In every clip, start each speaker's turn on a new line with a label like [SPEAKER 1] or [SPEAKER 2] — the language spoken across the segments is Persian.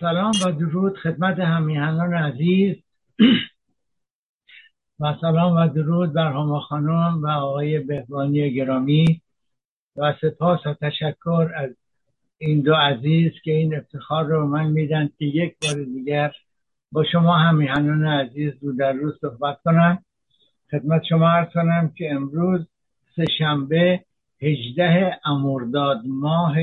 [SPEAKER 1] سلام و درود خدمت همیهنان عزیز. و سلام و درود بر هما خانم و آقای بهبانی گرامی. و سپاس و تشکر از این دو عزیز که این افتخار رو من میدن که یک بار دیگر با شما همیهنان عزیز رو در روز صحبت کنم. خدمت شما عرض کنم که امروز سه شنبه هجده امرداد ماه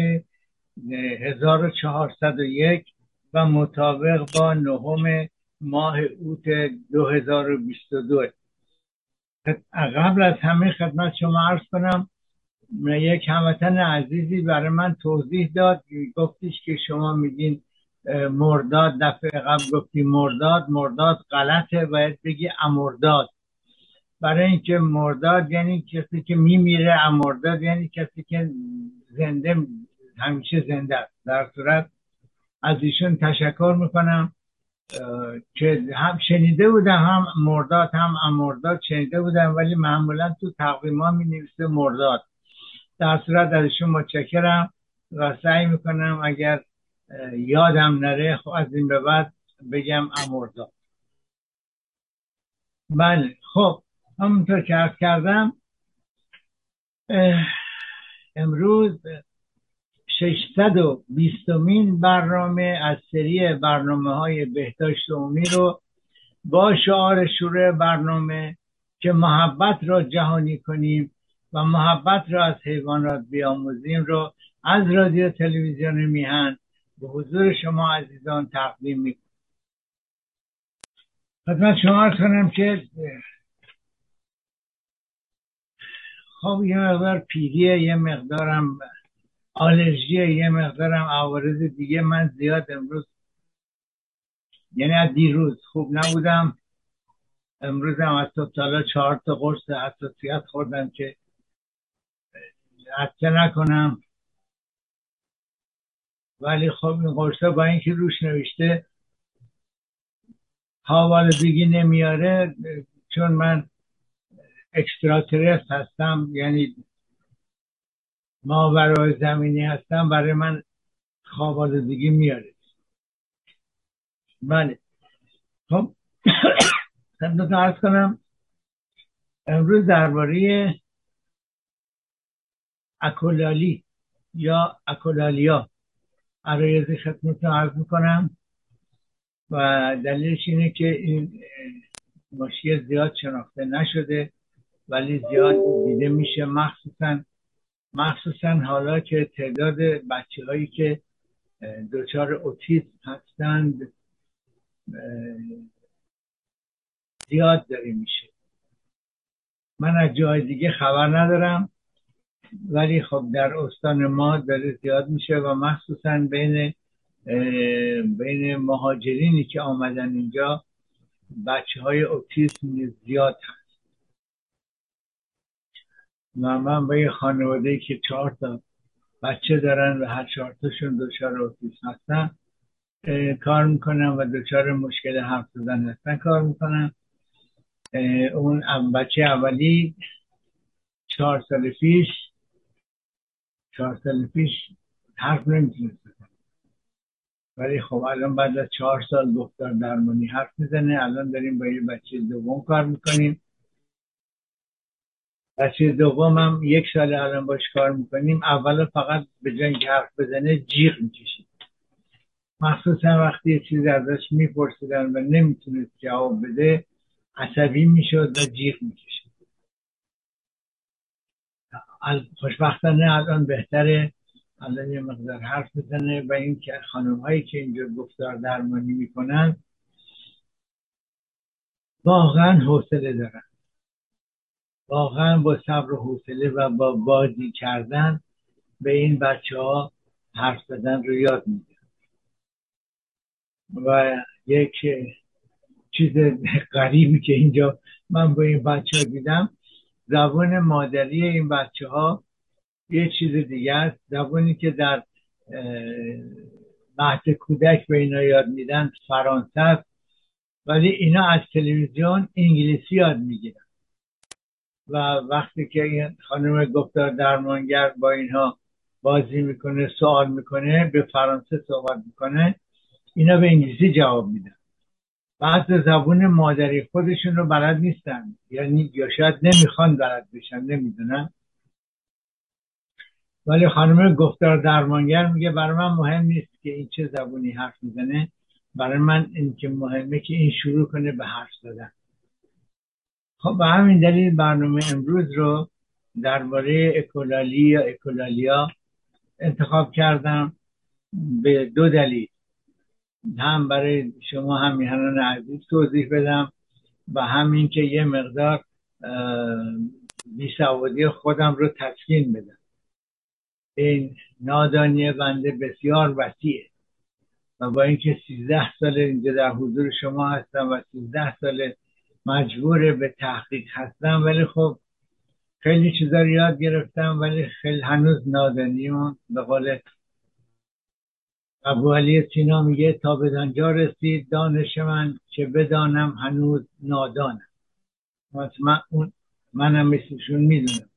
[SPEAKER 1] 1401 و مطابق با نهم ماه اوت 2022 قبل از همه خدمت شما عرض کنم یک هموطن عزیزی برای من توضیح داد. گفتیش که شما میگین مرداد دفعه قبل گفتی مرداد. مرداد غلطه باید بگی امرداد. برای اینکه مرداد یعنی کسی که میمیره امرداد یعنی کسی که زنده همیشه زنده در صورت از ایشون تشکر می‌کنم. که هم شنیده بودم هم مرداد هم امرداد شنیده بودم ولی معمولا تو تقویم ها می نویسه مرداد. در صورت از ایشون متشکرم و سعی می‌کنم اگر یادم نره خب از این به بعد بگم امرداد. بله خب همونطور که ارز کردم امروز 620 مین برنامه از سری برنامه های بهداشت عمومی رو با شعار شروع برنامه که محبت را جهانی کنیم و محبت را از حیوانات بیاموزیم رو از رادیو تلویزیون میهن به حضور شما عزیزان تقدیم می خدمت شما ارز کنم که خب یه مقدار پیریه یه مقدارم آلرژی یه مقدارم عوارض دیگه من زیاد امروز یعنی از دیروز خوب نبودم. امروز هم از صبح چهار تا قرص حساسیت خوردم که عطسه نکنم. ولی خب این قرصه با اینکه روش نوشته دیگه نمیاره چون من اکسترا هستم یعنی ما برای زمینی هستم برای من خواب دیگه میاره. بله. خب خدمت ارز کنم امروز درباره اکولالی یا اکولالیا عرایز خدمت عرض می‌کنم و دلیلش اینه که این ماشیه زیاد شناخته نشده ولی زیاد دیده میشه. مخصوصا مخصوصا حالا که تعداد بچه هایی که دچار اوتیسم هستند زیاد داره میشه. من از جای دیگه خبر ندارم ولی خب در استان ما داره زیاد میشه و مخصوصا بین بین مهاجرینی که آمدن اینجا بچه های اوتیسم زیاد هست و من به یه خانواده که چهار تا بچه دارن و هر چهار تاشون دچار اوتیسم هستن کار می‌کنم و دچار مشکل حرف زدن هستن کار می‌کنم اون بچه اولی چهار سال پیش چهار سال پیش حرف نمی‌تونست ولی خب الان بعد از چهار سال گفتار درمانی حرف می‌زنه الان داریم با یه بچه دوم کار می‌کنیم. بچه هم یک سال الان باش کار می‌کنیم. اول فقط به جای حرف بزنه جیغ می‌کشید مخصوصا وقتی چیزی ازش میپرسیدن و نمی‌تونست جواب بده عصبی می‌شد و جیغ می‌کشید. خوشبختانه الان بهتره. الان یه مقدار حرف بزنه و این که خانم هایی که اینجا گفتار درمانی می‌کنن واقعا حوصله دارن. واقعا با صبر و حوصله و با بازی کردن به این بچه ها حرف زدن رو یاد میده و یک چیز غریبی که اینجا من با این بچه ها دیدم زبان مادری این بچه ها یه چیز دیگه است. زبانی که در مهد کودک به اینا یاد میدن فرانسه ولی اینا از تلویزیون انگلیسی یاد می‌گیرن. و وقتی که این خانم گفتار درمانگر با اینها بازی می‌کنه سوال می‌کنه به فرانسه صحبت می‌کنه اینا به انگلیسی جواب میدن. بعد زبون مادری خودشون رو بلد نیستن. یعنی یا شاید نمی‌خوان بلد بشن نمی‌دونن. ولی خانم گفتار درمانگر میگه برای من مهم نیست که این چه زبونی حرف می‌زنه. برای من این که مهمه که این شروع کنه به حرف زدن. خب به همین دلیل برنامه امروز رو درباره اکولالی یا اکولالیا انتخاب کردم به دو دلیل. هم برای شما هم میهنان عزیز توضیح بدم و همین که یه مقدار بیسوادی خودم رو تسکین بدم. این نادانی بنده بسیار وسیعه و با اینکه سیزده سال اینجا در حضور شما هستم و سیزده سال مجبور به تحقیق هستم ولی خب خیلی چیزا رو یاد گرفتم ولی خیلی هنوز نادانیمون به قول ابو علی سینا میگه تا به دانجا رسید دانش من که بدانم هنوز نادانم. من اون منم مثلشون می‌دونم.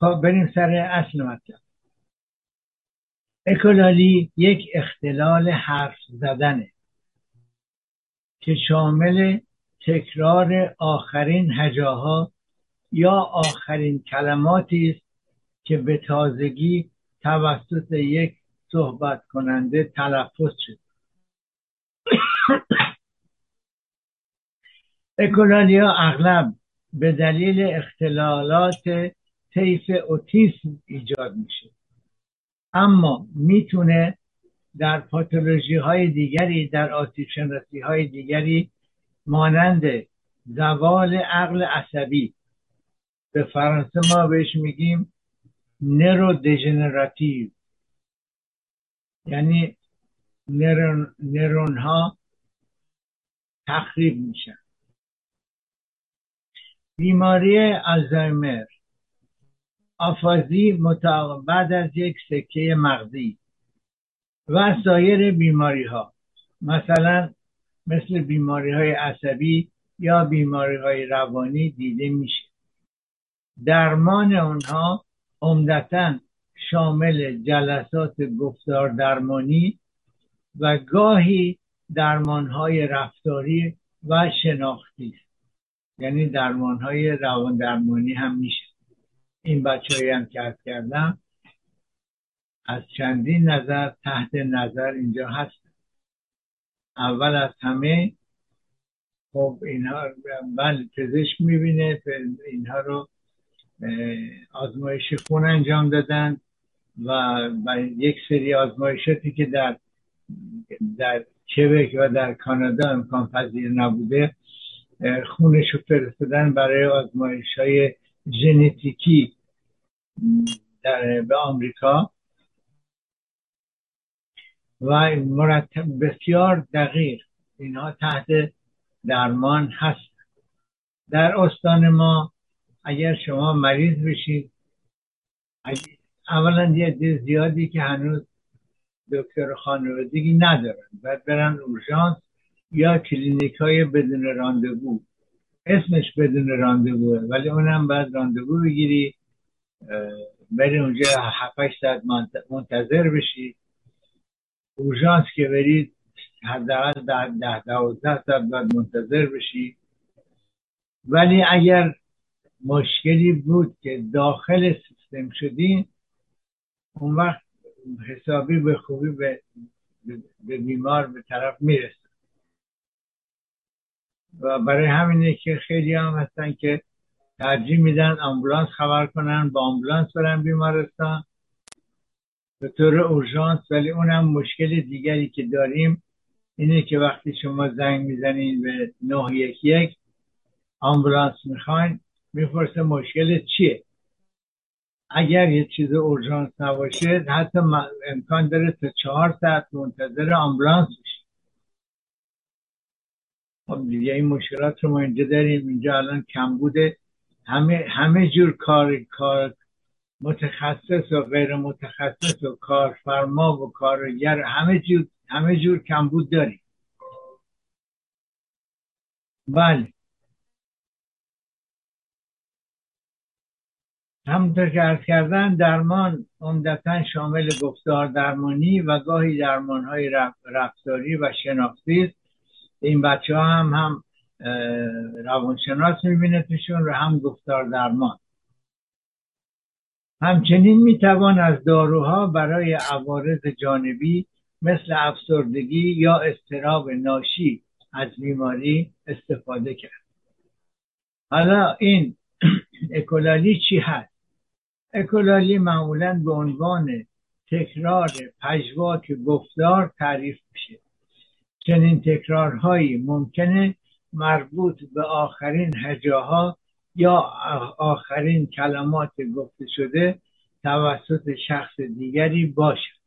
[SPEAKER 1] خب بریم سر اصل مطلب. اکولالی یک اختلال حرف زدنه که شامل تکرار آخرین هجاها یا آخرین کلماتی است که به تازگی توسط یک صحبت کننده تلفظ شد. اکولالیا اغلب به دلیل اختلالات طیف اوتیسم ایجاد میشه اما می‌تونه در پاتولوژی های دیگری در آسیب های دیگری مانند زوال عقل عصبی. به فرانسه ما بهش میگیم نرو دژنراتیو یعنی نرون, نرون ها تخریب میشن. بیماری الزایمر آفازی بعد از یک سکه مغزی و سایر بیماری ها مثلا مثل بیماری های عصبی یا بیماری های روانی دیده میشه. درمان اونها عمدتا شامل جلسات گفتار درمانی و گاهی درمانهای رفتاری و شناختی. است یعنی درمانهای روان درمانی هم میشه. این بچه هم که کردم از چندین نظر تحت نظر اینجا هست. اول از همه خب اینها بله پزشک می‌بینه اینها رو آزمایش خون انجام دادن و یک سری آزمایشاتی که در در کبک و در کانادا امکان پذیر نبوده خونش رو فرستادن برای آزمایش های ژنتیکی در به آمریکا. و مرتب بسیار دقیق. اینها تحت درمان هست. در استان ما اگر شما مریض بشید اولا یه عده زیادی که هنوز دکتر خانوادگی ندارن باید برن اورژانس یا کلینیک های بدون rendez-vous اسمش بدون rendez-vous ه ولی اونم باید rendez-vous بگیری بری اونجا 7 ساعت منتظر بشی. اورژانس که برید حداقل در ده دوازده ساعت باید منتظر بشی. ولی اگر مشکلی بود که داخل سیستم شدی اون وقت حسابی به خوبی به به بیمار به طرف می‌رسن و برای همینه که خیلی هم هستن که ترجیح میدن آمبولانس خبر کنن با آمبولانس برن بیمارستان. به طور اورژانس ولی اونم مشکل دیگری که داریم اینه که وقتی شما زنگ می‌زنین به 911 آمبولانس می‌خواین می‌پرسه مشکل چیه؟ اگر یه چیز اورژانس نباشه حتی امکان داره تا چهار ساعت منتظر آمبولانس بشی خب دیگه این مشکلات رو ما اینجا داریم. اینجا الان کم بوده همه همه جور کار کار متخصص و غیر متخصص و کارفرما و کارگر همه جور همه جور کمبود داریم. بله. همونطور که ارز کردن درمان عمدتا شامل گفتار درمانی و گاهی درمان های رفتاری و شناختی. است این بچه ها هم هم روانشناس میبینتشون و هم گفتار درمان. همچنین می‌توان از داروها برای عوارض جانبی مثل افسردگی یا استراب ناشی از بیماری استفاده کرد. حالا این اکولالی چی هست؟ اکولالی معمولا به عنوان تکرار پژواک گفتار تعریف میشه. چنین تکرارهایی ممکنه مربوط به آخرین هجاها یا آخرین کلمات گفته شده توسط شخص دیگری باشد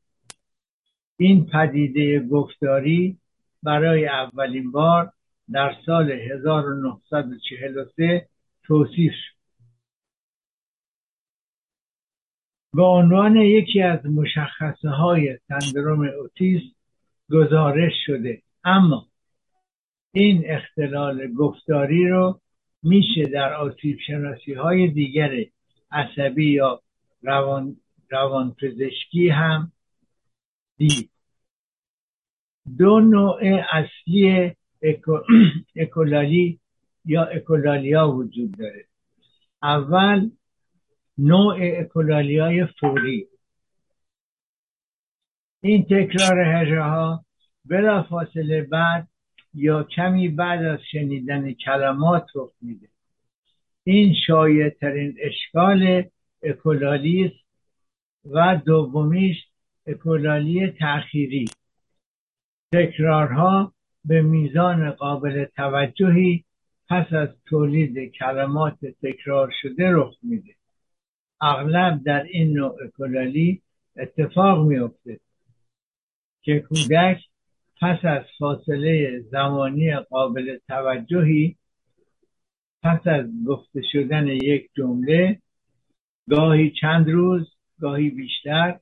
[SPEAKER 1] این پدیده گفتاری برای اولین بار در سال 1943 توصیف شد. به عنوان یکی از مشخصه های سندروم اوتیسم گزارش شده. اما این اختلال گفتاری رو میشه در آسیب شناسی های دیگر عصبی یا روان, روان پزشکی هم دید. دو نوع اصلی اکولالی یا اکولالیا وجود داره. اول نوع اکولالیای فوری. این تکرار هجه ها بلا فاصله بعد یا کمی بعد از شنیدن کلمات رخ میده. این شایع ترین اشکال اکولالی و دومیش اکولالی تأخیری. تکرارها به میزان قابل توجهی پس از تولید کلمات تکرار شده رخ میده. اغلب در این نوع اکولالی اتفاق میافته که کودک پس از فاصله زمانی قابل توجهی پس از گفته شدن یک جمله گاهی چند روز گاهی بیشتر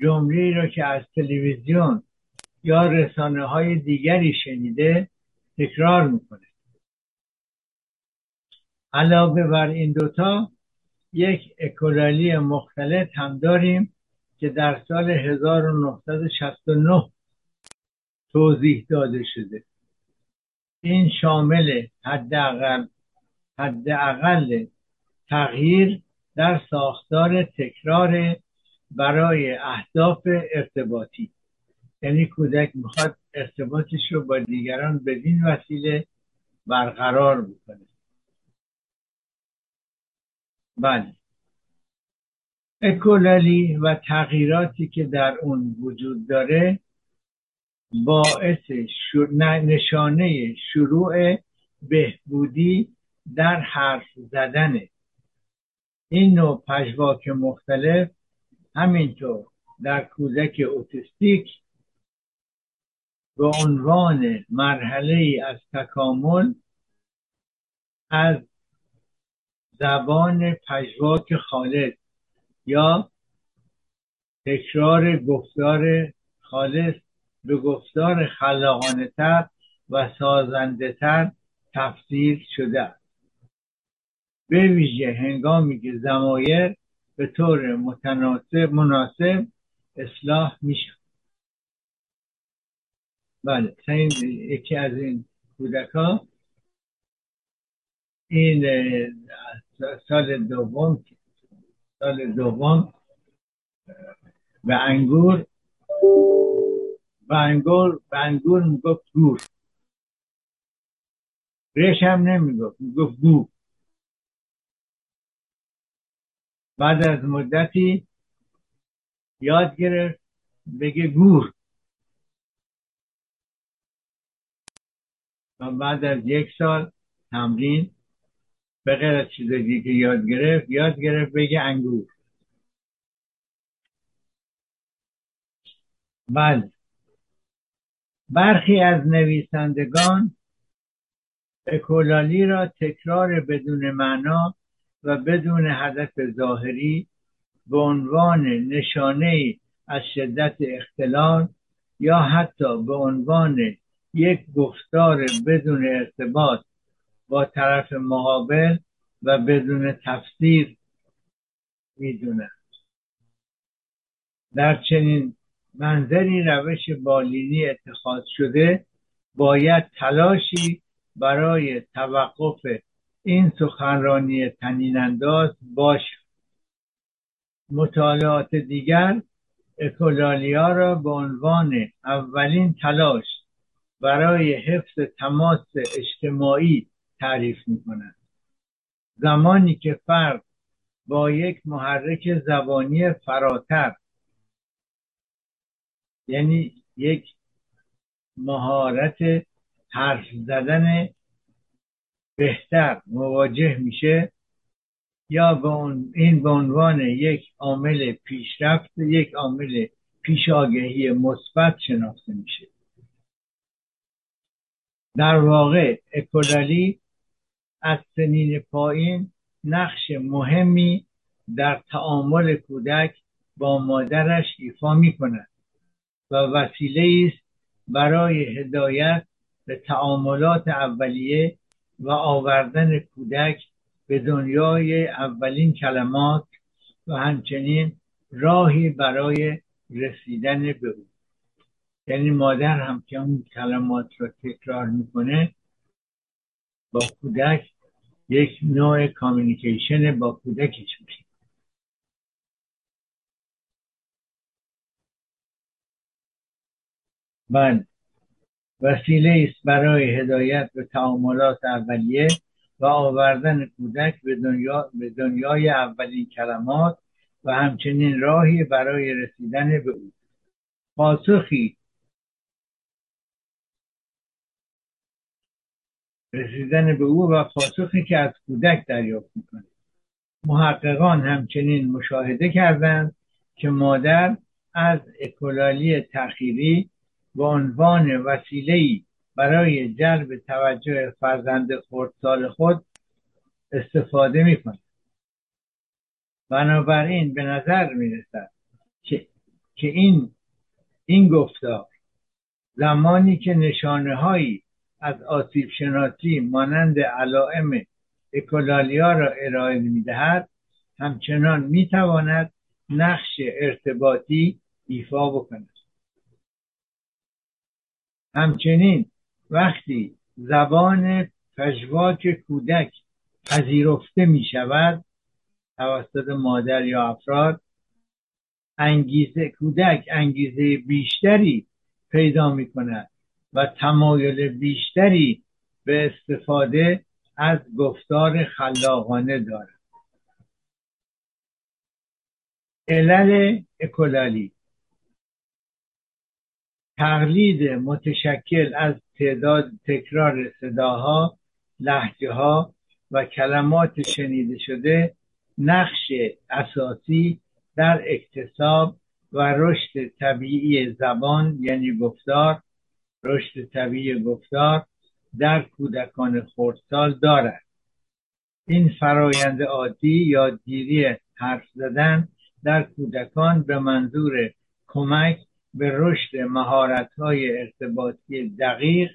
[SPEAKER 1] جمله را که از تلویزیون یا رسانه های دیگری شنیده تکرار می‌کنه علاوه بر این دوتا یک اکولالی مختلف هم داریم که در سال 1969 توضیح داده شده. این شامل حداقل حداقل تغییر در ساختار تکرار برای اهداف ارتباطی. یعنی کودک می‌خواد ارتباطش رو با دیگران بدین وسیله برقرار بکنه. بله. اکولالی و تغییراتی که در اون وجود داره باعث نشانه شروع بهبودی در حرف زدن. این نوع پژواک مختلف همینطور در کودک اوتیستیک به عنوان مرحله از تکامل از زبان پژواک خالص یا تکرار گفتار خالص به گفتار خلاقانه تر و سازنده تر تفسیر شده به ویژه هنگامی که زمایر به طور متناسب مناسب اصلاح میشه بله یکی از این کودک ها این سال دوم سال دوم به انگور بنگور بنگور می‌گفت گور رش هم نمی‌گفت می‌گفت گو بعد از مدتی یاد گرفت بگه گور. و بعد از یک سال تمرین به غیر از چیزایی که یاد گرفت یاد گرفت بگه انگور. بله. برخی از نویسندگان اکولالی را تکرار بدون معنا و بدون هدف ظاهری به عنوان نشانه از شدت اختلال یا حتی به عنوان یک گفتار بدون ارتباط با طرف مقابل و بدون تفسیر می‌دونند در چنین منظری روش بالینی اتخاذ شده باید تلاشی برای توقف این سخنرانی تنینانداز باشد مطالعات دیگر اکولالیا را به عنوان اولین تلاش برای حفظ تماس اجتماعی تعریف می کنند زمانی که فرد با یک محرک زبانی فراتر یعنی یک مهارت حرف زدن بهتر مواجه میشه یا این به عنوان یک عامل پیشرفت یک عامل پیشاگهی مثبت شناخته میشه. در واقع اکولالی از سنین پایین نقش مهمی در تعامل کودک با مادرش ایفا می کند و وسیله است برای هدایت به تعاملات اولیه و آوردن کودک به دنیای اولین کلمات و همچنین راهی برای رسیدن به او. یعنی مادر هم که اون کلمات را تکرار می‌کنه با کودک یک نوع کامیونیکیشن با کودکش میشه. بله. وسیله است برای هدایت به تعاملات اولیه و آوردن کودک به, دنیا، به دنیای اولین کلمات و همچنین راهی برای رسیدن به او. پاسخی رسیدن به او و پاسخی که از کودک دریافت می‌کنه. محققان همچنین مشاهده کردند که مادر از اکولالی تخیری به عنوان وسیله برای جلب توجه فرزند خردسال خود استفاده می‌کنه بنابراین به نظر می‌رسد که, که این این گفتار زمانی که نشانه هایی از آسیب شناسی مانند علائم اکولالیا را ارائه می‌دهد همچنان می‌تواند نقش ارتباطی ایفا بکند. همچنین وقتی زبان پژواک کودک پذیرفته می شود توسط مادر یا افراد انگیزه کودک انگیزه بیشتری پیدا می کند و تمایل بیشتری به استفاده از گفتار خلاقانه دارد. علل اکولالی تقلید متشکل از تعداد تکرار صداها لحجه ها و کلمات شنیده شده نقش اساسی در اکتساب و رشد طبیعی زبان یعنی گفتار رشد طبیعی گفتار در کودکان خردسال دارد. این فرایند عادی یادگیری حرف زدن در کودکان به منظور کمک به رشد مهارت‌های ارتباطی دقیق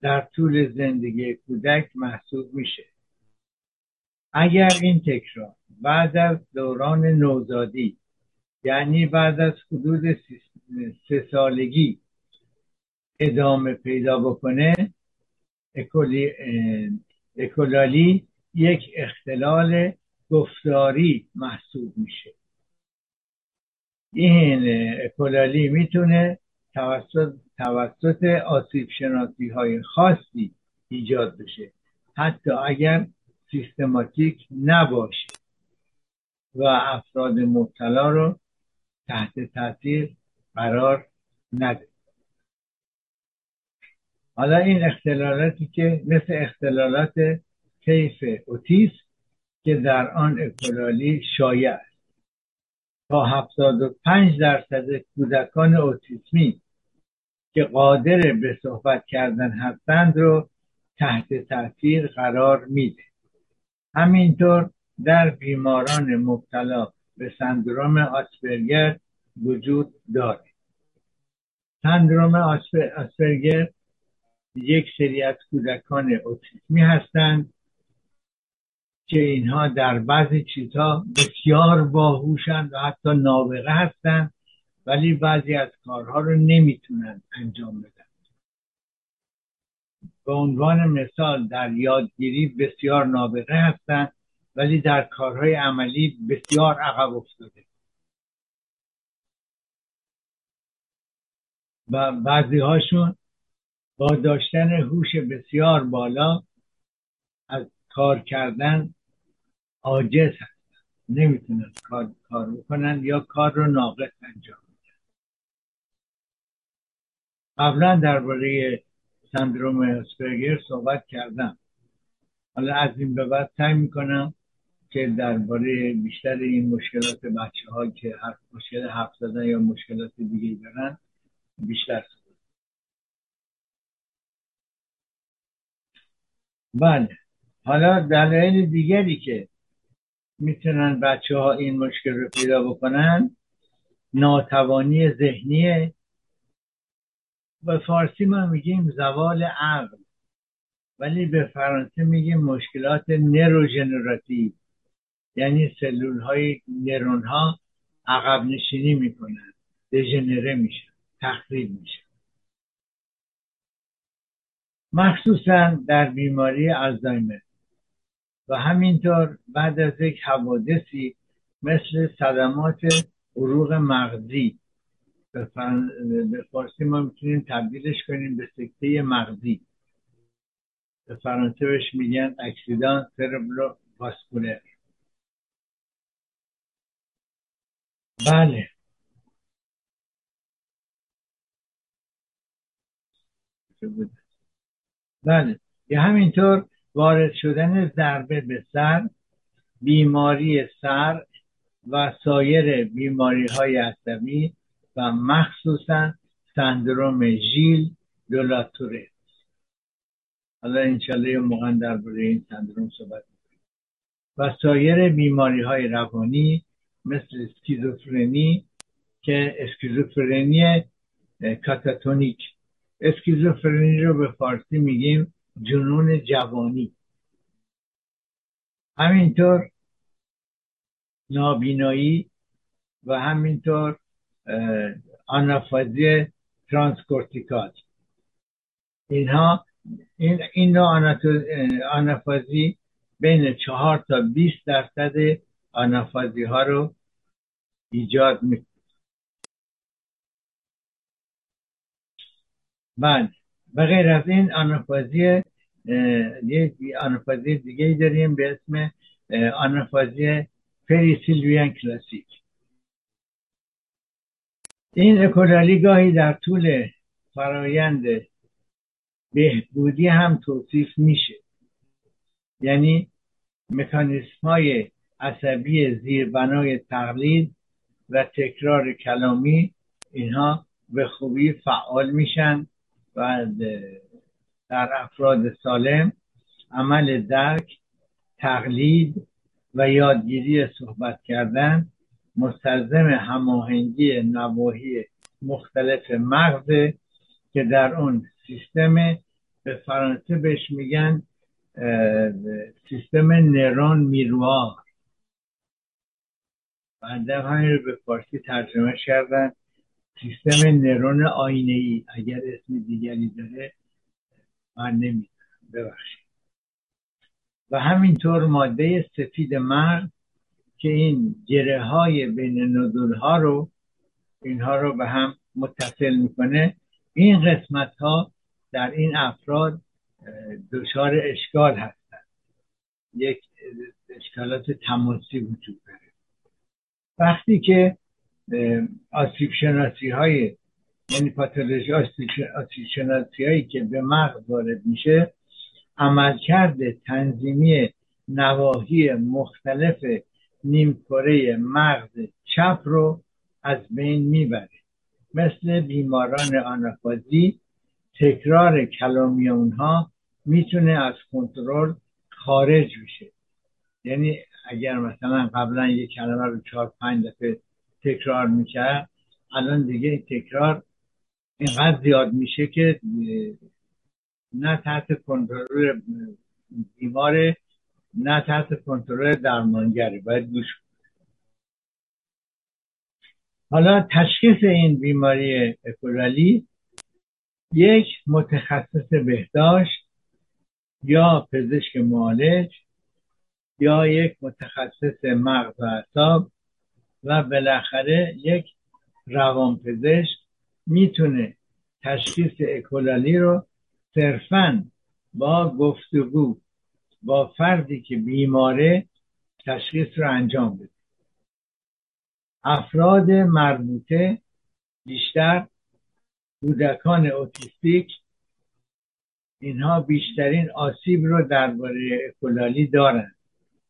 [SPEAKER 1] در طول زندگی کودک محسوب میشه. اگر این تکرار بعد از دوران نوزادی یعنی بعد از حدود سه سالگی ادامه پیدا بکنه اکولالی یک اختلال گفتاری محسوب میشه. این اکولالی می‌تونه توسط, توسط آسیب شناسی های خاصی ایجاد بشه. حتی اگر سیستماتیک نباشه و افراد مبتلا رو تحت تاثیر قرار نده. حالا این اختلالاتی که مثل اختلالات کیف اوتیسم که در آن اکولالی شایع است. تا 75 درصد کودکان اوتیسمی که قادر به صحبت کردن هستند رو تحت تاثیر قرار میده. همینطور در بیماران مبتلا به سندروم آسپرگر وجود داره. سندروم آسپرگر یک سری از کودکان اوتیسمی هستند که اینها در بعضی چیزها بسیار باهوشند و حتی نابغه هستند ولی بعضی از کارها رو نمی‌تونن انجام بدن. به عنوان مثال در یادگیری بسیار نابغه هستند ولی در کارهای عملی بسیار عقب افتاده. و بعضی هاشون با داشتن هوش بسیار بالا از کار کردن عاجز هستن. نمی‌تونن کار, کار بکنن یا کار رو ناقص انجام میدن. قبلا درباره سندروم اسپرگر صحبت کردم. حالا از این به بعد سعی می‌کنم که درباره بیشتر این مشکلات بچه ها که هر مشکل حرف زدن یا مشکلات دیگه دارن بیشتر بله. حالا دلایل دیگری که می‌تونن بچه ها این مشکل رو پیدا بکنن ناتوانی ذهنیه به فارسی ما میگیم زوال عقل ولی به فرانسه میگیم مشکلات نروژنراتیو یعنی سلول های نرون ها عقب نشینی می‌کنن دژنره میشن تخریب میشن. مخصوصا در بیماری الزایمر و همینطور بعد از یک حوادثی مثل صدمات عروق مغزی. به, فارسی ما می‌تونیم تبدیلش کنیم به سکته مغزی. به فرانسه بهش میگن اکسیدان سربرو واسکولر بله. بله. یا همینطور وارد شدن ضربه به سر بیماری سر و سایر بیماری های عصبی و مخصوصا سندروم ژیل دولاتوره حالا انشالله یه موقع درباره این سندروم صحبت و سایر بیماری های روانی مثل اسکیزوفرنی که اسکیزوفرنی کاتاتونیک. اسکیزوفرنی رو به فارسی میگیم جنون جوانی. همینطور نابینایی و همینطور آفازی transcortical. اینها این این نوع آفازی بین چهار تا 20 درصد آفازی ها رو ایجاد می‌کنه بعد به غیر از این آنافازی یک آنافازی دیگه داریم به اسم آنافازی پریسیلویان کلاسیک این اکولالی گاهی در طول فرایند بهبودی هم توصیف میشه یعنی مکانیسم های عصبی زیربنای تقلید و تکرار کلامی اینها به خوبی فعال میشن و در افراد سالم عمل درک تقلید و یادگیری صحبت کردن مستلزم هماهنگی نواحی مختلف مغز که در اون سیستم به فرانسه بهش میگن سیستم نرون میروار. بعد همین رو به فارسی ترجمه کردن. سیستم نرون آینه ای اگر اسم دیگری داره. من نمی‌دونم. ببخشید. و همینطور ماده سفید مغز که این گره های بین ندول ها رو اینها رو به هم متصل می‌کنه این قسمت ها در این افراد دچار اشکال هستند. یک اشکالات تماسی وجود داره. وقتی که آسیب شناسی های یعنی پاتولوژی آسیب شناسی هایی که به مغز وارد میشه عملکرد تنظیمی نواحی مختلف نیمکره مغز چپ رو از بین می‌بره. مثل بیماران آنافازی تکرار کلامی اونها می‌تونه از کنترل خارج بشه. یعنی اگر مثلا قبلا یک کلمه رو چهار پنج دفعه تکرار می‌کرد الان دیگه تکرار اینقدر زیاد میشه که نه تحت کنترل بیمار نه تحت کنترل درمانگره باید گوش حالا تشخیص این بیماری اکولالی یک متخصص بهداشت یا پزشک معالج یا یک متخصص مغز و اعصاب و بالاخره یک روانپزشک می‌تونه تشخیص اکولالی رو صرفا با گفتگو با فردی که بیماره تشخیص رو انجام بده. افراد مربوطه بیشتر کودکان اوتیستیک اینها بیشترین آسیب رو درباره اکولالی دارند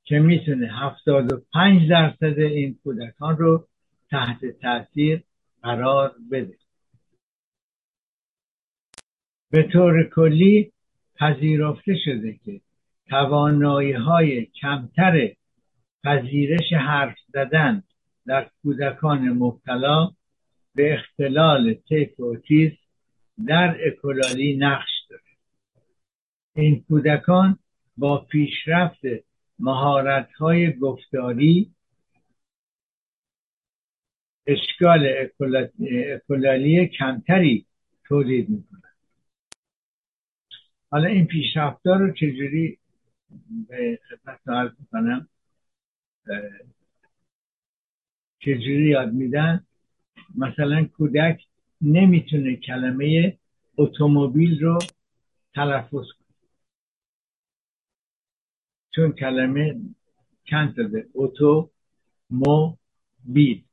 [SPEAKER 1] که می‌تونه 75 درصد این کودکان رو تحت تاثیر قرار بده. به طور کلی پذیرفته شده که توانایی های کمتر پذیرش حرف زدن در کودکان مبتلا به اختلال تیپ اوتیسم در اکولالی نقش داره. این کودکان با پیشرفت مهارت های گفتاری اشکال اکولالی کمتری تولید می‌کنن حالا این پیشرفتها رو چجوری به خدمت عرض می‌کنم؟ چجوری یاد میدن؟ مثلا کودک نمی‌تونه کلمه اتومبیل رو تلفظ کنه. چون کلمه چند شده؟ اتو مو بیل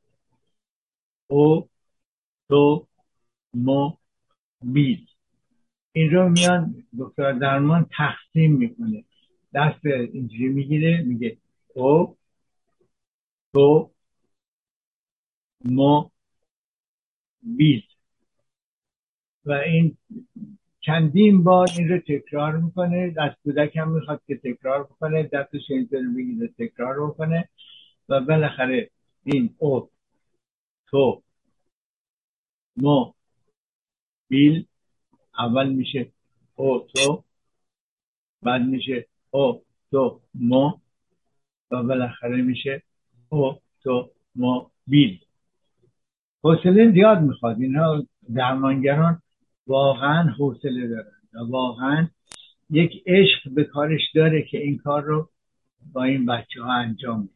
[SPEAKER 1] او تو مو بیل این رو میان دکتر درمان تقسیم می‌کنه. دست اینجوری می‌گیره میگه او تو مو بیل و این چندین بار این رو تکرار می‌کنه. از کودک هم می‌خواد که تکرار بکنه. دستش اینطور بگیره تکرار بکنه. و بالاخره این او تو مو بیل اول میشه او تو بعد میشه او تو مو و بالاخره میشه او تو مو بیل. حوصله زیاد می‌خواد. اینها درمانگران واقعا حوصله دارن و واقعا یک عشق به کارش داره که این کار رو با این بچه ها انجام میده.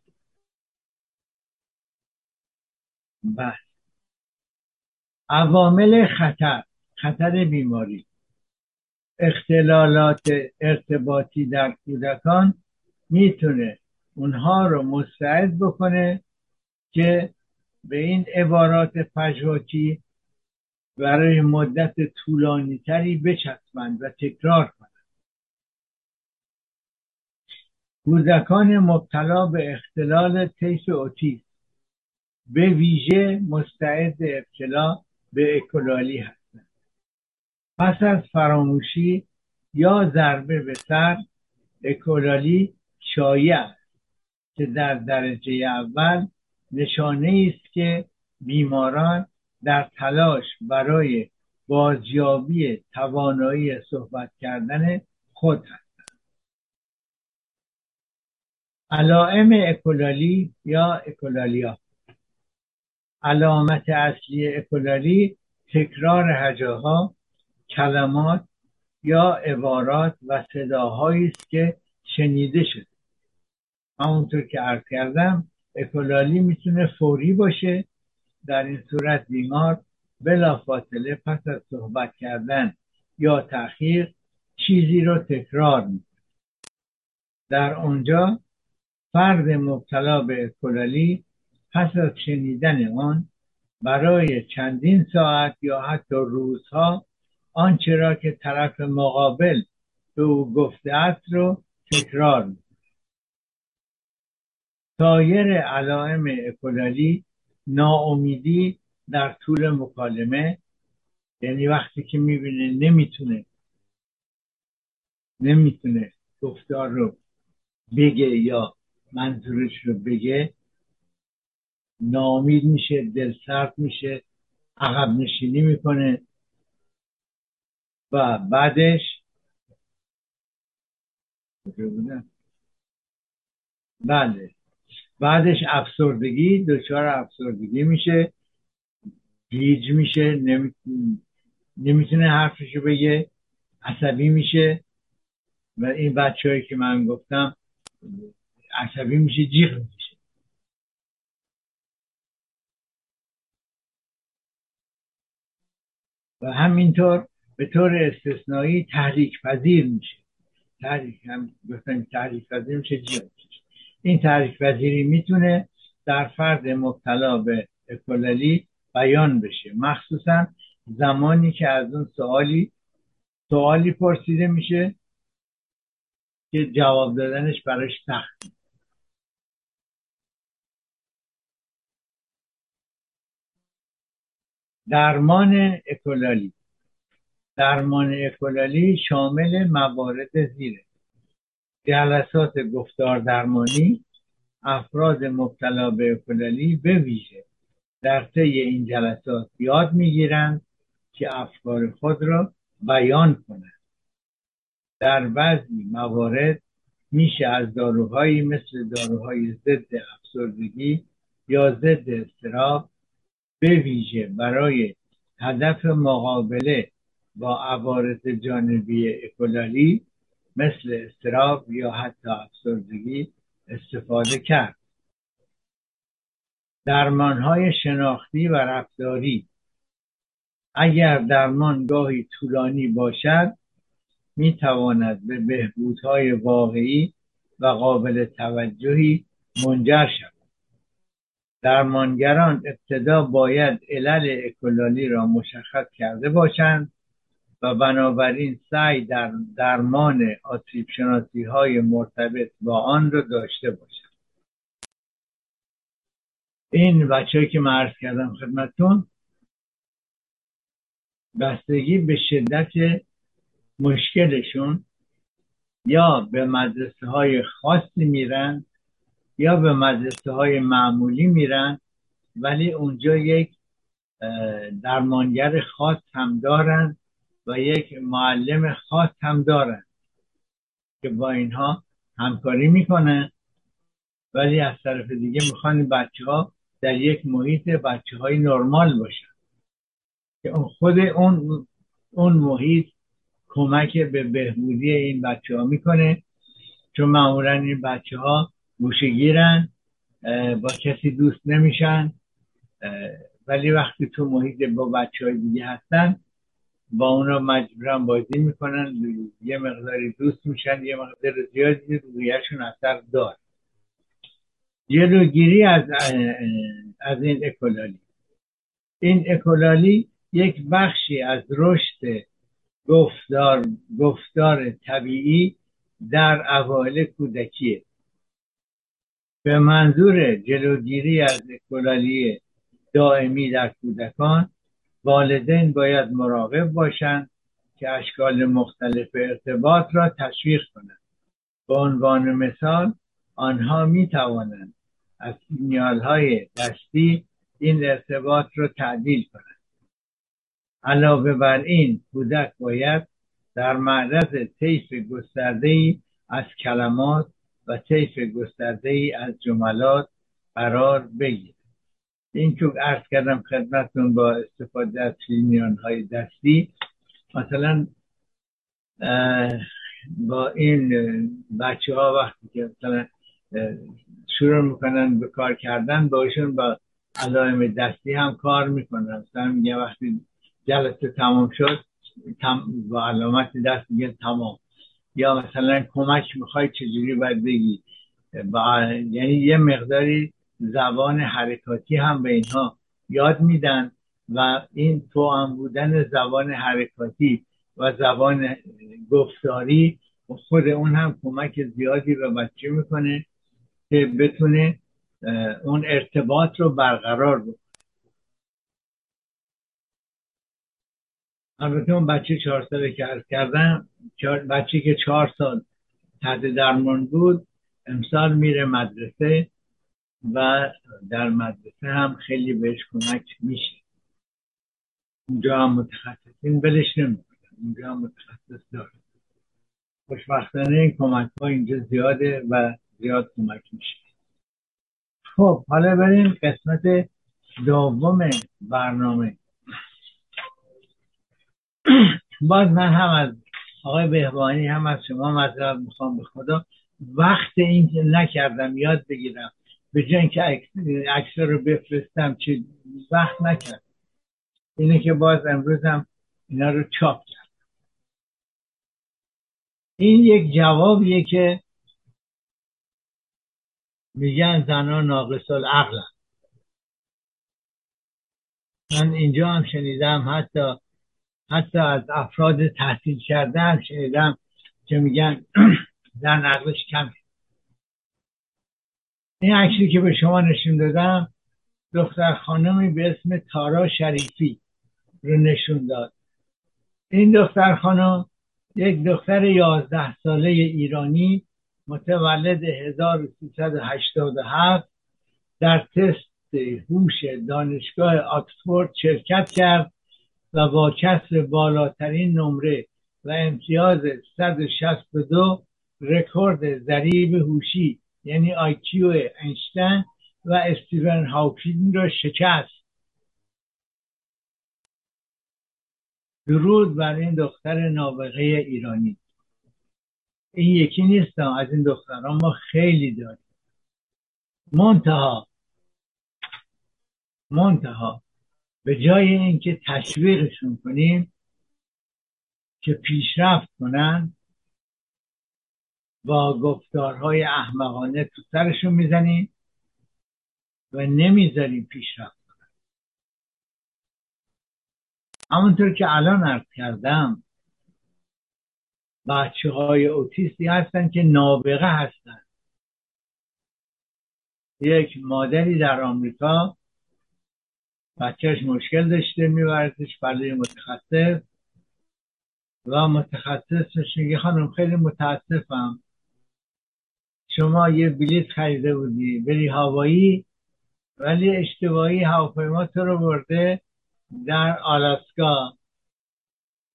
[SPEAKER 1] بس عوامل خطر. خطر بیماری. اختلالات ارتباطی در کودکان می‌تونه اونها رو مستعد بکنه که به این عبارات پژواکی برای مدت طولانی تری بچسبند و تکرار کنند. کودکان مبتلا به اختلال طیف اوتیسم به ویژه مستعد ابتلا به اکولالی هستند. پس از فراموشی یا ضربه به سر اکولالی شایع که در درجه اول نشانه است که بیماران در تلاش برای بازیابی توانایی صحبت کردن خود هستند. علائم اکولالی یا اکولالیا. علامت اصلی اکولالی تکرار هجاها کلمات یا عبارات و صداهایی است که شنیده شده. همونطور که عرض کردم اکولالی می‌تونه فوری باشه. در این صورت بیمار بلافاصله پس از صحبت کردن یا تاخیر چیزی رو تکرار می‌کنه. در آنجا فرد مبتلا به اکولالی پس از شنیدن آن برای چندین ساعت یا حتی روزها آنچه را که طرف مقابل به او گفته است رو تکرار می‌کنه سایر علائم اکولالی ناامیدی در طول مکالمه یعنی وقتی که می‌بینه نمی‌تونه نمی‌تونه گفتار رو بگه یا منظورش رو بگه نامید میشه دل سرد میشه عقب نشینی می‌کنه. بعدش بله. بعدش افسردگی دچار افسردگی میشه گیج میشه نمی‌تونه حرفشو بگه عصبی میشه. و این بچه که من گفتم عصبی میشه جیغ میشه. و همینطور به طور استثنایی تحریک پذیر میشه. تحریک هم گفتم تحریک پذیر میشه جیغ میشه. این تحریک پذیری می‌تونه در فرد مبتلا به اکوللی بیان بشه. مخصوصا زمانی که از اون سوالی سوالی پرسیده میشه که جواب دادنش براش سخت. درمان اکولالی درمان اکولالی شامل موارد زیره جلسات گفتار درمانی افراد مبتلا به اکولالی به ویژه. در طی این جلسات یاد می‌گیرند که افکار خود را بیان کنند. در بعضی موارد میشه از داروهایی مثل داروهای ضد افسردگی یا ضد استراب به ویژه برای هدف مقابله با عوارض جانبی اکولالی مثل استراب یا حتی افسردگی استفاده کرد. درمان های شناختی و رفتاری. اگر درمان گاهی طولانی باشد می تواند به بهبودهای واقعی و قابل توجهی منجر شود. درمانگران ابتدا باید علل اکولالی را مشخص کرده باشند و بنابراین سعی در درمان آسیب شناسی های مرتبط با آن را داشته باشند این بچه که من کردم خدمتون بستگی به شدت مشکلشون یا به مدرسه های خاصی میرن یا به مدرسه های معمولی میرن ولی اونجا یک درمانگر خاص هم دارن و یک معلم خاص هم دارن که با اینها همکاری می‌کنن. ولی از طرف دیگه می‌خوان بچه ها در یک محیط بچه های نرمال باشن. که خود اون اون محیط کمک به بهبودی این بچه ها می‌کنه. چون معمولا این بچه ها گوشگیرن با کسی دوست نمیشن ولی وقتی تو محیط با بچه های دیگه هستن با اونا مجبورن بازی می‌کنن. یه مقداری دوست میشن یه مقدار زیادی رویشون اثر دار. جلوگیری از از این اکولالی این اکولالی یک بخشی از رشد گفتار گفتار طبیعی در اوایل کودکیه. به منظور جلوگیری از اکولالی دائمی در کودکان والدین باید مراقب باشند که اشکال مختلف ارتباط را تشویق کنند به عنوان مثال آنها می توانند از سینیال های دستی این ارتباط را تعدیل کنند. علاوه بر این کودک باید در معرض طیف گسترده ای از کلمات و طیف گسترده ای از جملات قرار بگیرد. این که ارز کردم خدمتتون با استفاده از فیلمیان های دستی مثلا با این بچه ها وقتی که مثلا شروع می‌کنن به کار کردن باشون با علائم دستی هم کار می‌کنن. مثلا میگه وقتی جلسه تمام شد تم... با علامت دست میگه تمام. یا مثلا کمک می‌خوای چجوری باید بگی؟ با... یعنی یه مقداری زبان حرکاتی هم به اینها یاد میدن و این هم بودن زبان حرکاتی و زبان گفتاری خود اون هم کمک زیادی به بچه می‌کنه که بتونه اون ارتباط رو برقرار بکنه. البته اون بچه چهار ساله که عرض کردم بچه که چهار سال تحت درمان بود امسال میره مدرسه. و در مدرسه هم خیلی بهش کمک میشه. اونجا هم متخصصین بلش نمی‌کنن. اونجا هم متخصص داره خوشبختانه این کمک ها اینجا زیاده و زیاد کمک میشه. خب حالا بریم قسمت دوم برنامه. باز من هم از آقای بهبانی هم از شما مذرب می‌خوام به خدا. وقت این نکردم یاد بگیرم. به جای اینکه عکس رو بفرستم چه وقت نکرد. اینه که باز امروزم اینا رو چاپ کرد این یک جوابیه که میگن زنان ناقص العقل من اینجا هم شنیدم حتی حتی از افراد تحصیل کرده هم شنیدم که میگن زن عقلش کمه. این عکسی که به شما نشون دادم دختر خانمی به اسم تارا شریفی رو نشون داد. این دختر خانم یک دختر یازده ساله ایرانی متولد 1387 در تست هوش دانشگاه آکسفورد شرکت کرد و با کسر بالاترین نمره و امتیاز 162 رکورد ضریب هوشی یعنی IQ اینشتین و استیون هاوکینگ را شکست. درود بر این دختر نابغه ایرانی. این یکی نیست از این دختران ما خیلی داریم. منتها منتها به جای اینکه تشویقشون کنیم که پیشرفت کنن با گفتارهای احمقانه تو سرشون می‌زنیم و نمی‌ذاریم پیشرفت کنن. همونطور که الان عرض کردم بچه های اوتیستی هستن که نابغه هستن. یک مادری در آمریکا بچهش مشکل داشته میبردش برای متخصص و متخصصش میگه خانم خیلی متاسفم. شما یه بلیط خریده بودی بری هوایی ولی اشتباهی هواپیما تو رو برده در آلاسکا.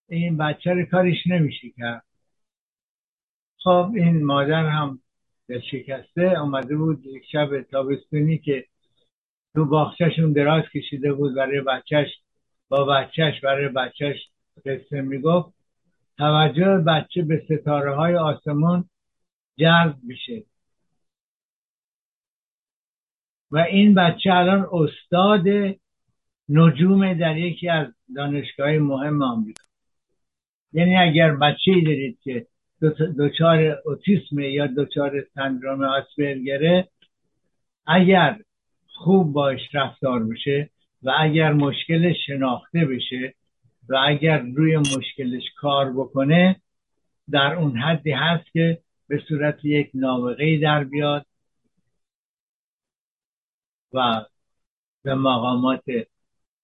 [SPEAKER 1] این بچه رو کارش نمیشه کرد. خب این مادر هم دل شکسته اومده بود یک شب تابستونی که تو باخچهشون دراز کشیده بود برای بچهش با بچهش برای بچهش قصه می‌گفت. توجه بچه به ستاره های آسمان جذب میشه. و این بچه الان استاد نجوم در یکی از دانشگاه مهم آمریکا. یعنی اگر بچه دارید که دچار اوتیسم یا دچار سندروم آسپرگره اگر خوب باش رفتار بشه و اگر مشکلش شناخته بشه و اگر روی مشکلش کار بکنه در اون حدی هست که به صورت یک نابغه در بیاد. و به مقامات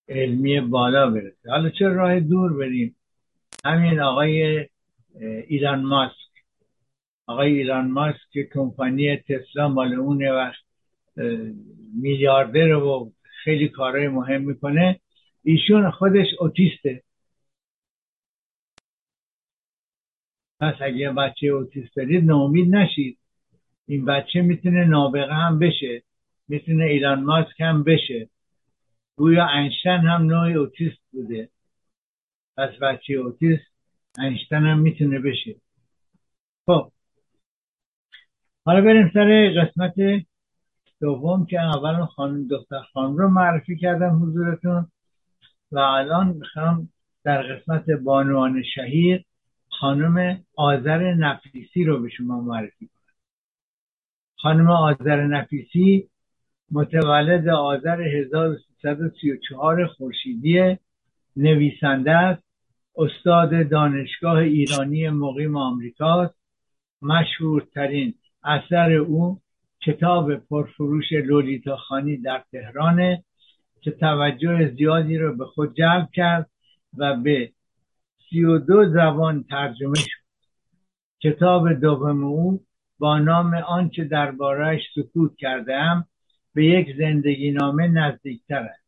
[SPEAKER 1] علمی بالا برسه. حالا چه راه دور بریم؟ همین آقای ایران ماسک. آقای ایران ماسک که کمپانی تسلا مال اونه و میلیاردر و خیلی کارهای مهم می‌کنه. ایشون خودش اوتیسته. پس اگه بچه اوتیست دارید ناامید نشید. این بچه می‌تونه نابغه هم بشه. می‌تونه ایران ماسک هم بشه. گویا انشتن هم نوع اوتیست بوده. پس بچه اوتیست انشتن هم می‌تونه بشه. خب. حالا بریم سر قسمت دوم که اول خانم دختر خانم رو معرفی کردم حضورتون. و الان می‌خوام در قسمت بانوان شهیر خانم آذر نفیسی رو به شما معرفی کنم. خانم آذر نفیسی متولد آذر 1334 خورشیدی نویسنده است. استاد دانشگاه ایرانی مقیم آمریکاست. مشهورترین اثر او کتاب پرفروش لولیتا خانی در تهرانه که توجه زیادی رو به خود جلب کرد و به سی و دو زبان ترجمه شد. کتاب دوم او با نام آنچه دربارهش سکوت کردهام به یک زندگی نامه نزدیکتر است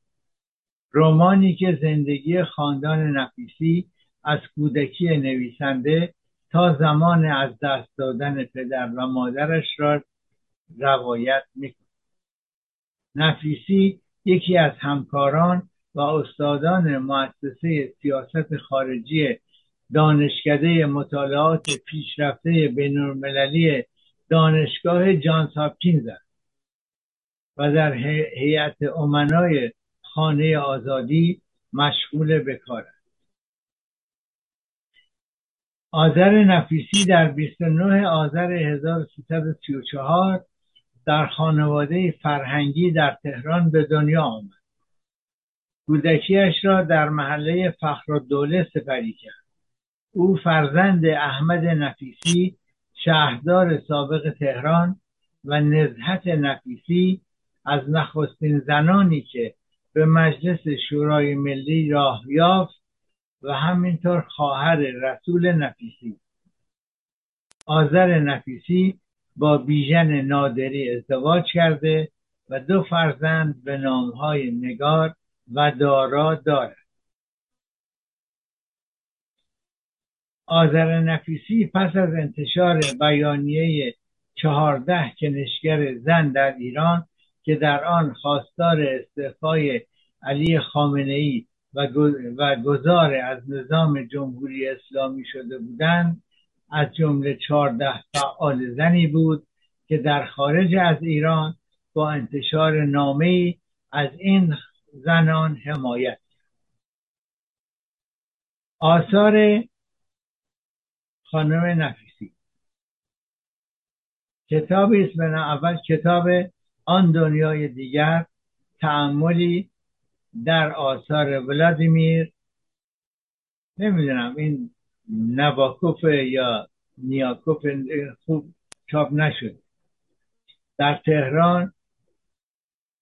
[SPEAKER 1] رومانی که زندگی خاندان نفیسی از کودکی نویسنده تا زمان از دست دادن پدر و مادرش را روایت می‌کند. نفیسی یکی از همکاران و استادان مؤسسه سیاست خارجی دانشکده مطالعات پیشرفته بینالمللی دانشگاه جانس هاپکینز است. و در هیئت امنای خانه آزادی مشغول به کار است. آذر نفیسی در 29 آذر 1334 در خانواده فرهنگی در تهران به دنیا آمد. کودکیش را در محله فخر دوله سپری کرد. او فرزند احمد نفیسی شهردار سابق تهران و نزهت نفیسی از نخستین زنانی که به مجلس شورای ملی راه یافت و همینطور خواهر رسول نفیسی. آذر نفیسی با بیژن نادری ازدواج کرده و دو فرزند به نامهای نگار و دارا دارد. آذر نفیسی پس از انتشار بیانیه چهارده کنشگر زن در ایران که در آن خواستار استعفای علی خامنه ای و گذار از نظام جمهوری اسلامی شده بودند از جمله چهارده فعال زنی بود که در خارج از ایران با انتشار نامه از این زنان حمایت آثار خانم نفیسی. کتابی است اول کتاب آن دنیای دیگر تعملی در آثار ولادیمیر. نمی‌دونم این نواکوف یا نیاکوف خوب چاپ نشد. در تهران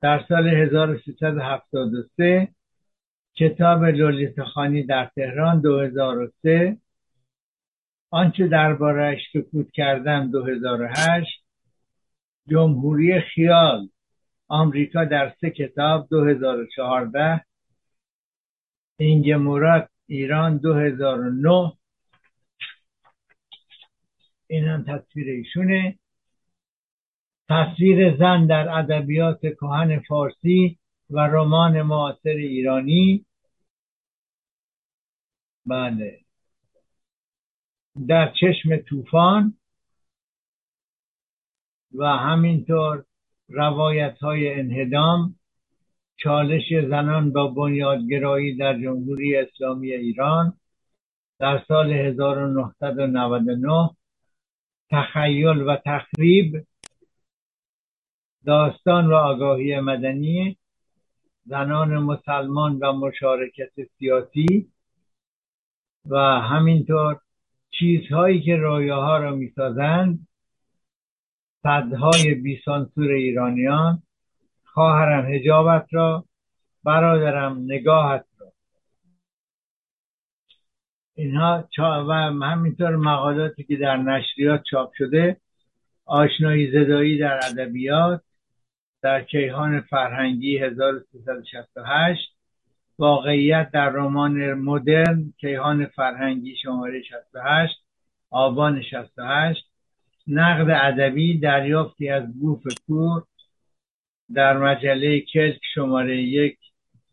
[SPEAKER 1] در سال 1373 کتاب لولیت خانی در تهران 2003 آنچه دربارهش سکوت کردم 2008 جمهوری خیال آمریکا در سه کتاب 2014 اینگ مراد ایران 2009 این هم تصویر ایشونه. تصویر زن در ادبیات کهن فارسی و رمان معاصر ایرانی. بله. در چشم طوفان. و همینطور روایت های انهدام چالش زنان با بنیادگرایی در جمهوری اسلامی ایران در سال 1999 تخیل و تخریب داستان و آگاهی مدنی زنان مسلمان و مشارکت سیاسی و همینطور چیزهایی که رویاها را می‌سازند. صدهای بیسانسور ایرانیان خواهرم هجابت را برادرم نگاهت را. اینها و همینطور مقالاتی که در نشریات چاپ شده آشنایی زدایی در ادبیات در کیهان فرهنگی 1368 واقعیت در رمان مدرن کیهان فرهنگی شماره 68 آبان 68 نقد ادبی دریافتی از گوف کور در مجله کلک شماره یک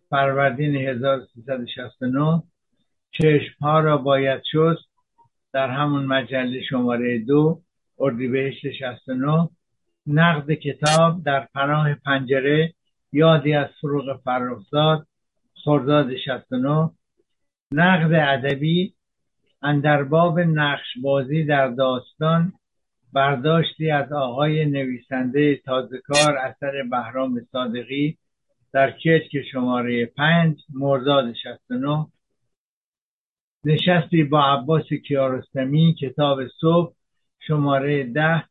[SPEAKER 1] فروردین 1369 چشم ها را باید شست در همون مجله شماره دو اردیبهشت 69 نقد کتاب در پناه پنجره یادی از فروغ فرخزاد خرداد 69 نقد ادبی اندرباب نقش بازی در داستان برداشتی از آقای نویسنده تازهکار اثر بهرام صادقی در کچک شماره پنج مرداد 69 نشستی با عباس کیارستمی کتاب صبح شماره ده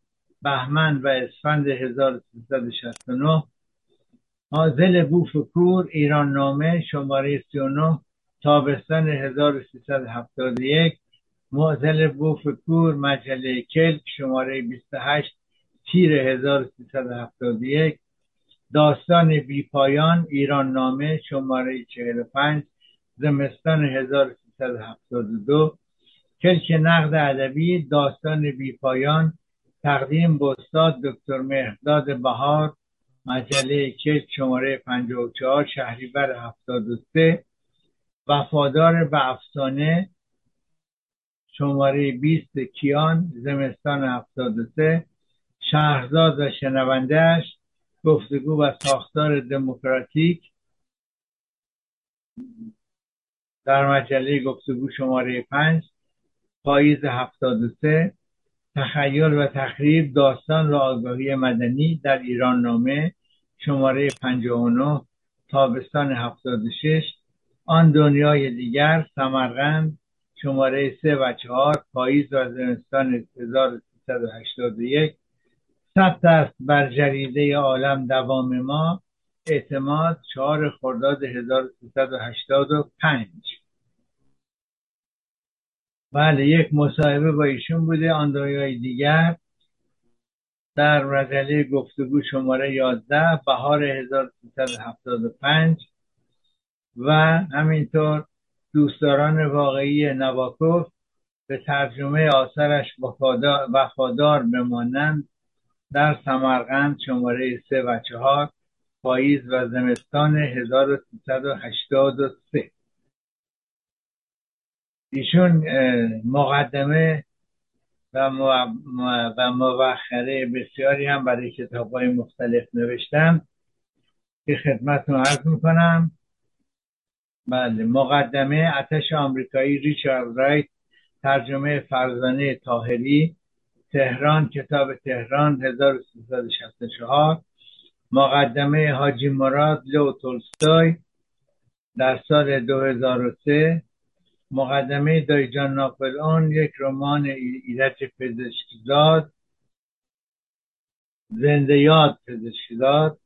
[SPEAKER 1] بهمن و اسفند 1369 حاضل بوفکور ایران نامه شماره 39 تابستان 1371 معزل بوفکور مجله کلک شماره 28 تیر 1371 داستان بی پایان ایران نامه شماره 45 زمستان 1372 کلک نقد ادبی داستان بی پایان تقدیم به استاد دکتر مهرداد بهار مجله کلک شماره 54 شهریور 73 وفادار به افسانه شماره 20 کیان زمستان 73 شهرزاد و شنوندهش گفتگو و ساختار دموکراتیک. در مجله گفتگو شماره 5 پاییز 73 تخیل و تخریب داستان و آگاهی مدنی در ایران نامه شماره 59 تابستان 76 آن دنیای دیگر سمرقند شماره 3 و 4 پاییز و زمستان 1381 ثبت است بر جریده عالم دوام ما اعتماد 4 خرداد 1385 بله یک مصاحبه با ایشون بوده آن دیگر. در مجله گفتگو شماره 11 بهار 1375 و همینطور دوستداران واقعی نواکوف به ترجمه آثرش وفادار بمانند در سمرقند شماره 3 و 4 پاییز و زمستان 1383 ایشون مقدمه و موخره بسیاری هم برای کتاب های مختلف نوشتم که خدمتتون عرض می‌کنم. بله مقدمه اتش آمریکایی ریچارد رایت ترجمه فرزانه تاهری تهران کتاب تهران 1364 مقدمه حاجی مراد لو تولستوی در سال 2003 مقدمه دایجان ناپل اون یک رمان ایرج پزشکزاد زنده یاد پزشکزاد.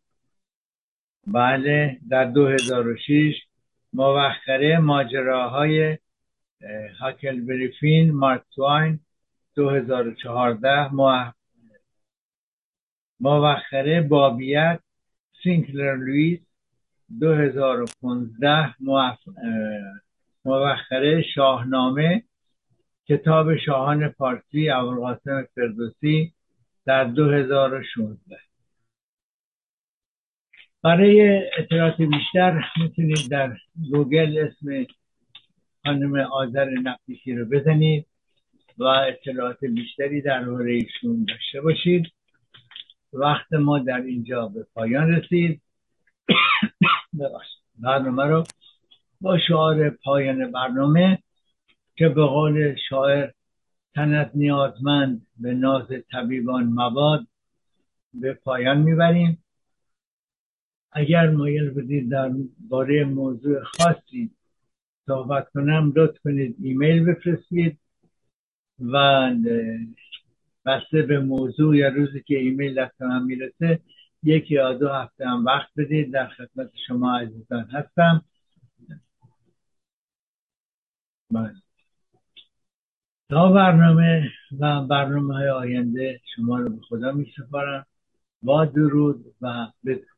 [SPEAKER 1] بله در 2006 موخره ماجراهای هاکل بریفین مارک توین 2014 موخره بابیت سینکلر لویس 2015 موخره شاهنامه کتاب شاهان پارسی ابوالقاسم فردوسی در 2016 برای اطلاعات بیشتر می‌تونید در گوگل اسم خانم آذر نفیسی رو بزنید و اطلاعات بیشتری در ایشون داشته باشید. وقت ما در اینجا به پایان رسید. برنامه رو با شعار پایان برنامه که به قول شاعر تنت نیازمند به ناز طبیبان مباد به پایان می‌بریم. اگر مایل بودید در باره موضوع خاصی صحبت کنم لطف کنید ایمیل بفرستید و بسته به موضوع یا روزی که ایمیل دست من می‌رسه یکی یا دو هفته هم وقت بدید. در خدمت شما عزیزان هستم. بله. تا برنامه و برنامه های آینده شما رو به خدا می سپارم با درود و بدرود.